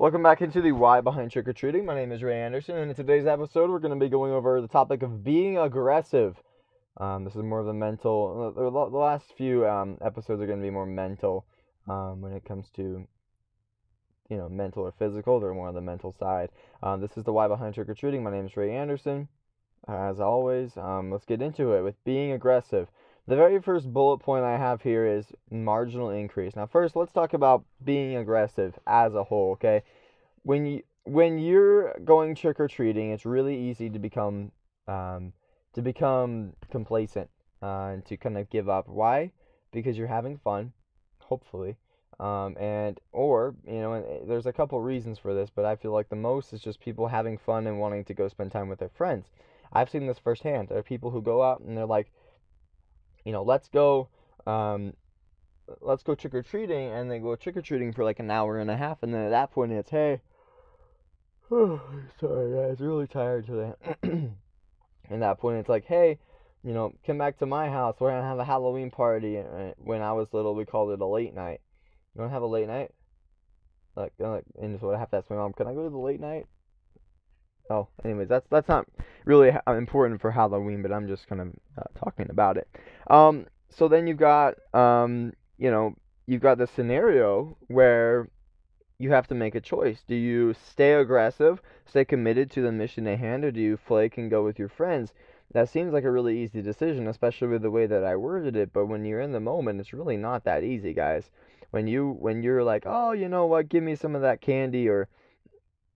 Welcome back into the Why Behind Trick or Treating. My name is Ray Anderson, and in today's episode, we're going to be going over the topic of being aggressive. Um, this is more of the mental. The, the last few um, episodes are going to be more mental um, when it comes to, you know, mental or physical. They're more on the mental side. Um, this is the Why Behind Trick or Treating. My name is Ray Anderson. As always, um, let's get into it with being aggressive. The very first bullet point I have here is marginal increase. Now, first, let's talk about being aggressive as a whole, okay? When you when you're going trick or treating, it's really easy to become um, to become complacent uh, and to kind of give up. Why? Because you're having fun, hopefully, um, and or you know, eh, there's a couple reasons for this, but I feel like the most is just people having fun and wanting to go spend time with their friends. I've seen this firsthand. There are people who go out and they're like, you know, let's go, um, let's go trick or treating, and they go trick or treating for like an hour and a half, and then at that point it's hey, sorry guys, really tired today. and that point it's like hey, you know, come back to my house. We're gonna have a Halloween party. And when I was little, we called it a late night. You wanna have a late night? Like, like, and so I have to ask my mom, can I go to the late night? Oh, anyways, that's that's not really important for Halloween, but I'm just kind of uh, talking about it. Um, so then you've got, um, you know, you've got the scenario where you have to make a choice. Do you stay aggressive, stay committed to the mission at hand, or do you flake and go with your friends? That seems like a really easy decision, especially with the way that I worded it. But when you're in the moment, it's really not that easy, guys. When you when you're like, oh, you know what, give me some of that candy, or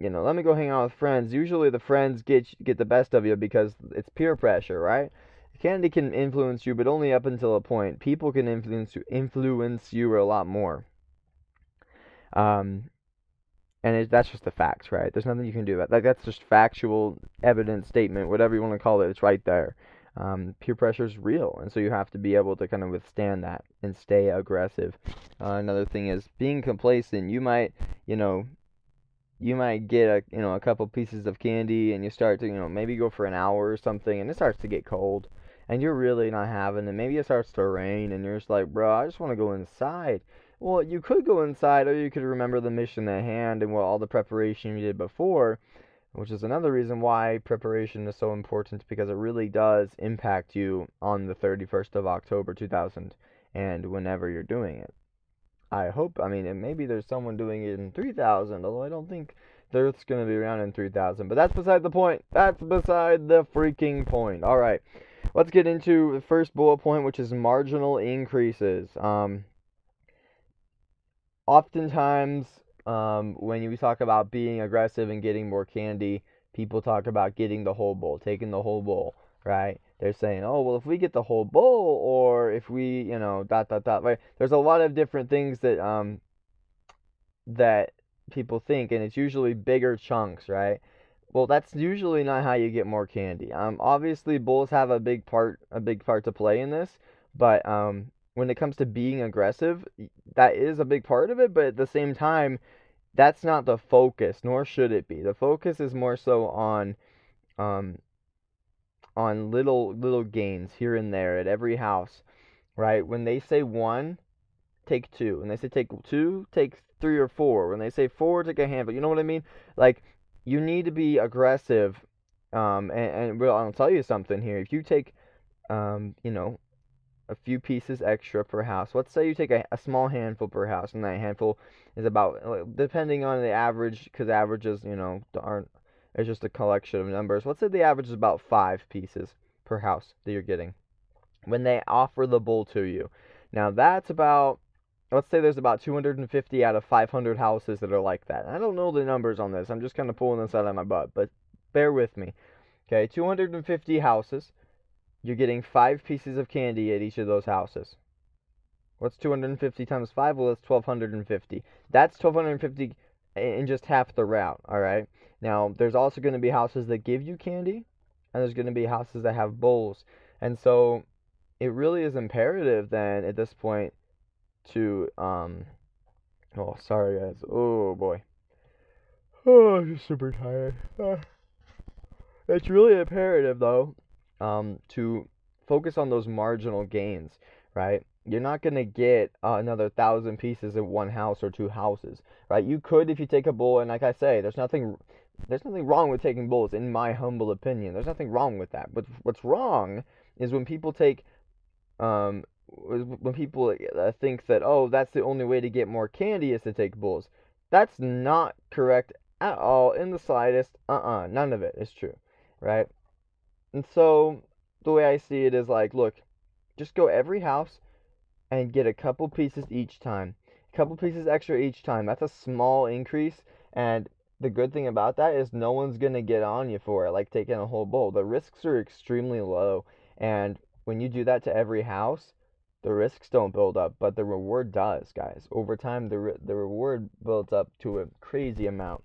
you know, let me go hang out with friends. Usually the friends get get the best of you because it's peer pressure, right? Candy can influence you, but only up until a point. People can influence you, influence you a lot more. Um, and it, that's just the facts, right? There's nothing you can do about that. That's just factual evidence statement, whatever you want to call it. It's right there. Um, peer pressure is real, and so you have to be able to kind of withstand that and stay aggressive. Uh, another thing is being complacent. You might, you know, you might get a you know a couple pieces of candy and you start to you know maybe go for an hour or something and it starts to get cold and you're really not having it. Maybe it starts to rain and you're just like bro i just want to go inside. Well you could go inside or you could remember the mission at hand and what all the preparation you did before which is another reason why preparation is so important because it really does impact you on the 31st of october 2000 and whenever you're doing it I hope. I mean, maybe there's someone doing it in 3000, although I don't think the Earth's going to be around in 3000. But that's beside the point. That's beside the freaking point. All right. Let's get into the first bullet point, which is marginal increases. Um, oftentimes, um, when you talk about being aggressive and getting more candy, people talk about getting the whole bowl, taking the whole bowl, right? They're saying, oh, well, if we get the whole bowl, or if we, you know, dot dot dot. Right? There's a lot of different things that um that people think, and it's usually bigger chunks, right? Well, that's usually not how you get more candy. Um, obviously, bowls have a big part, a big part to play in this, but um, when it comes to being aggressive, that is a big part of it. But at the same time, that's not the focus, nor should it be. The focus is more so on um, on little little gains here and there at every house, right? When they say one, take two. When they say take two, take three or four. When they say four, take a handful. You know what I mean? Like you need to be aggressive. Um, and, and well, I'll tell you something here. If you take, um, you know, a few pieces extra per house. Let's say you take a, a small handful per house, and that handful is about, depending on the average, because averages, you know, aren't it's just a collection of numbers. Let's say the average is about five pieces per house that you're getting when they offer the bull to you. Now that's about let's say there's about 250 out of 500 houses that are like that. I don't know the numbers on this. I'm just kind of pulling this out of my butt, but bear with me. Okay, 250 houses. You're getting five pieces of candy at each of those houses. What's 250 times 5? Well, that's 1250. That's 1250 in just half the route, all right? Now, there's also going to be houses that give you candy, and there's going to be houses that have bowls. And so it really is imperative then at this point to um oh sorry guys. Oh boy. Oh, I'm just super tired. It's really imperative though um to focus on those marginal gains, right? You're not gonna get uh, another thousand pieces in one house or two houses, right? You could if you take a bull, and like I say, there's nothing, there's nothing wrong with taking bulls, in my humble opinion. There's nothing wrong with that. But what's wrong is when people take, um, when people uh, think that oh, that's the only way to get more candy is to take bulls. That's not correct at all in the slightest. Uh-uh, none of it is true, right? And so the way I see it is like, look, just go every house and get a couple pieces each time. A couple pieces extra each time. That's a small increase and the good thing about that is no one's going to get on you for it like taking a whole bowl. The risks are extremely low and when you do that to every house, the risks don't build up, but the reward does, guys. Over time the re- the reward builds up to a crazy amount.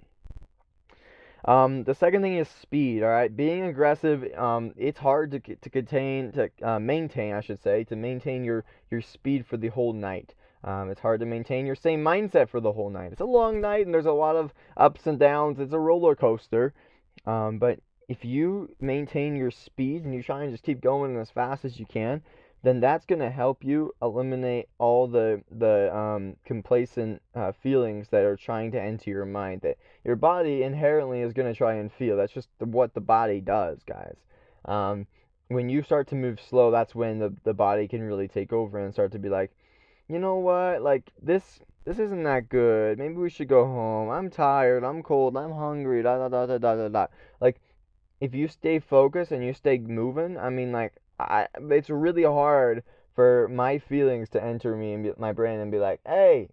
Um, the second thing is speed. All right, being aggressive. Um, it's hard to to contain to uh, maintain, I should say, to maintain your your speed for the whole night. Um, it's hard to maintain your same mindset for the whole night. It's a long night and there's a lot of ups and downs. It's a roller coaster. Um, but if you maintain your speed and you try and just keep going as fast as you can, then that's going to help you eliminate all the the um, complacent uh, feelings that are trying to enter your mind that your body inherently is going to try and feel. That's just the, what the body does guys. Um, when you start to move slow that's when the, the body can really take over and start to be like you know what? Like this this isn't that good. Maybe we should go home. I'm tired. I'm cold. I'm hungry. Da da da da da da da. Like if you stay focused and you stay moving i mean like I, it's really hard for my feelings to enter me and be, my brain and be like, "Hey,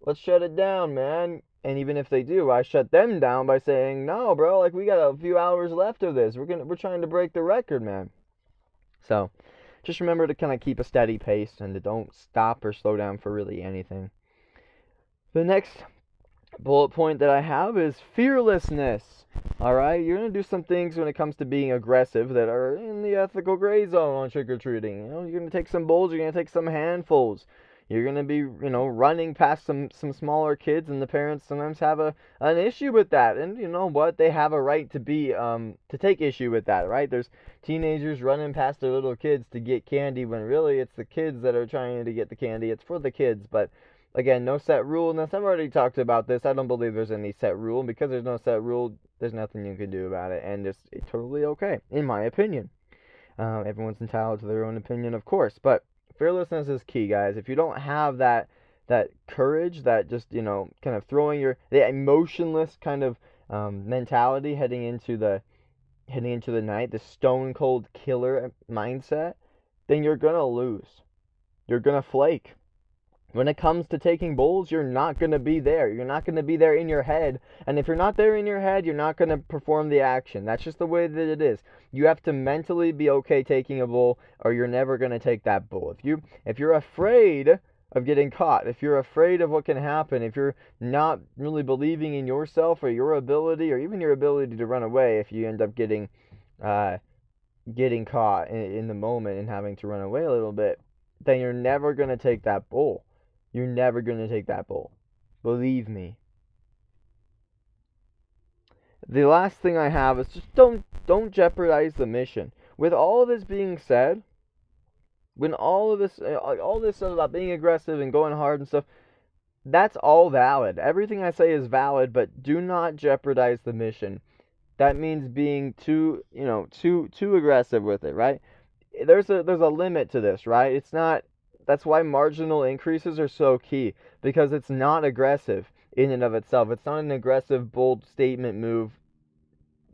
let's shut it down, man." And even if they do, I shut them down by saying, "No, bro, like we got a few hours left of this. We're to we're trying to break the record, man." So, just remember to kind of keep a steady pace and to don't stop or slow down for really anything. The next bullet point that I have is fearlessness. All right, you're gonna do some things when it comes to being aggressive that are in the ethical gray zone on trick or treating. You know, you're gonna take some bowls, you're gonna take some handfuls. You're gonna be, you know, running past some some smaller kids, and the parents sometimes have a an issue with that. And you know what? They have a right to be um to take issue with that, right? There's teenagers running past their little kids to get candy when really it's the kids that are trying to get the candy. It's for the kids, but Again, no set rule. And I've already talked about this. I don't believe there's any set rule. Because there's no set rule, there's nothing you can do about it. And it's, it's totally okay, in my opinion. Um, everyone's entitled to their own opinion, of course. But fearlessness is key, guys. If you don't have that that courage, that just you know, kind of throwing your the emotionless kind of um, mentality heading into the heading into the night, the stone cold killer mindset, then you're gonna lose. You're gonna flake when it comes to taking bulls, you're not going to be there. You're not going to be there in your head. And if you're not there in your head, you're not going to perform the action. That's just the way that it is. You have to mentally be okay taking a bull or you're never going to take that bull. If you if you're afraid of getting caught, if you're afraid of what can happen, if you're not really believing in yourself or your ability or even your ability to run away if you end up getting uh, getting caught in, in the moment and having to run away a little bit, then you're never going to take that bull you're never going to take that bull. Believe me. The last thing I have is just don't don't jeopardize the mission. With all this being said, when all of this uh, all this stuff about being aggressive and going hard and stuff, that's all valid. Everything I say is valid, but do not jeopardize the mission. That means being too, you know, too too aggressive with it, right? There's a there's a limit to this, right? It's not that's why marginal increases are so key because it's not aggressive in and of itself. It's not an aggressive, bold statement move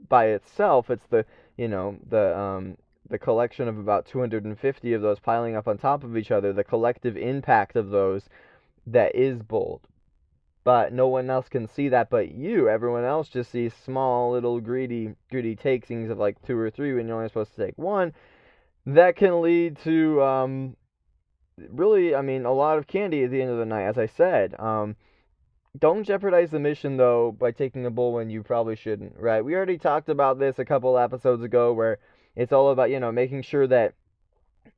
by itself. It's the you know the um, the collection of about 250 of those piling up on top of each other, the collective impact of those that is bold. But no one else can see that but you. Everyone else just sees small little greedy greedy takings of like two or three when you're only supposed to take one. That can lead to um, really, I mean, a lot of candy at the end of the night, as I said. Um, don't jeopardize the mission though by taking a bull when you probably shouldn't, right? We already talked about this a couple episodes ago where it's all about, you know, making sure that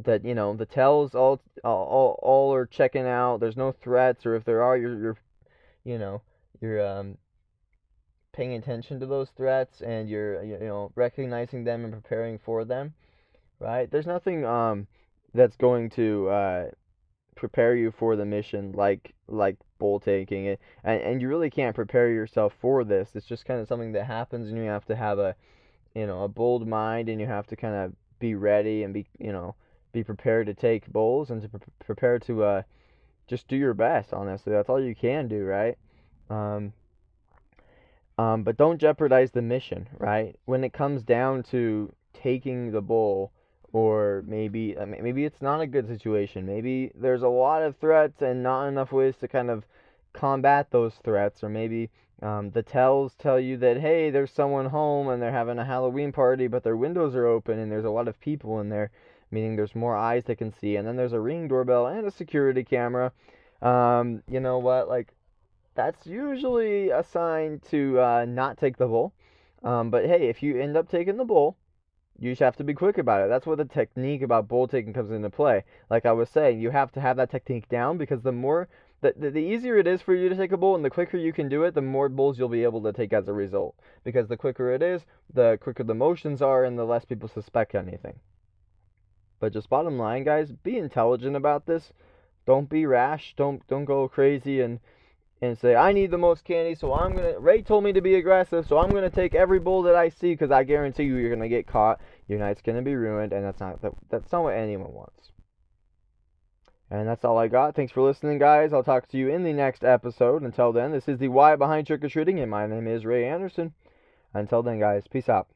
that, you know, the tells all all all are checking out, there's no threats or if there are you're you're you know, you're um paying attention to those threats and you're you know, recognizing them and preparing for them, right? There's nothing um that's going to uh, prepare you for the mission like like bull taking it and, and you really can't prepare yourself for this. It's just kind of something that happens and you have to have a you know a bold mind and you have to kind of be ready and be you know be prepared to take bulls and to pre- prepare to uh just do your best honestly. That's all you can do right? Um um but don't jeopardize the mission right? When it comes down to taking the bull or maybe uh, maybe it's not a good situation. Maybe there's a lot of threats and not enough ways to kind of combat those threats, or maybe um, the tells tell you that hey, there's someone home and they're having a Halloween party, but their windows are open and there's a lot of people in there, meaning there's more eyes that can see, and then there's a ring doorbell and a security camera. Um, you know what? Like that's usually a sign to uh, not take the bull. Um, but hey, if you end up taking the bull, you just have to be quick about it. That's where the technique about bull taking comes into play. Like I was saying, you have to have that technique down because the more the, the, the easier it is for you to take a bull and the quicker you can do it, the more bulls you'll be able to take as a result. Because the quicker it is, the quicker the motions are and the less people suspect anything. But just bottom line, guys, be intelligent about this. Don't be rash. Don't don't go crazy and and say, I need the most candy, so I'm gonna. Ray told me to be aggressive, so I'm gonna take every bull that I see because I guarantee you, you're gonna get caught. Your night's gonna be ruined, and that's not that, that's not what anyone wants. And that's all I got. Thanks for listening, guys. I'll talk to you in the next episode. Until then, this is the Why Behind Trick or Treating, and my name is Ray Anderson. Until then, guys, peace out.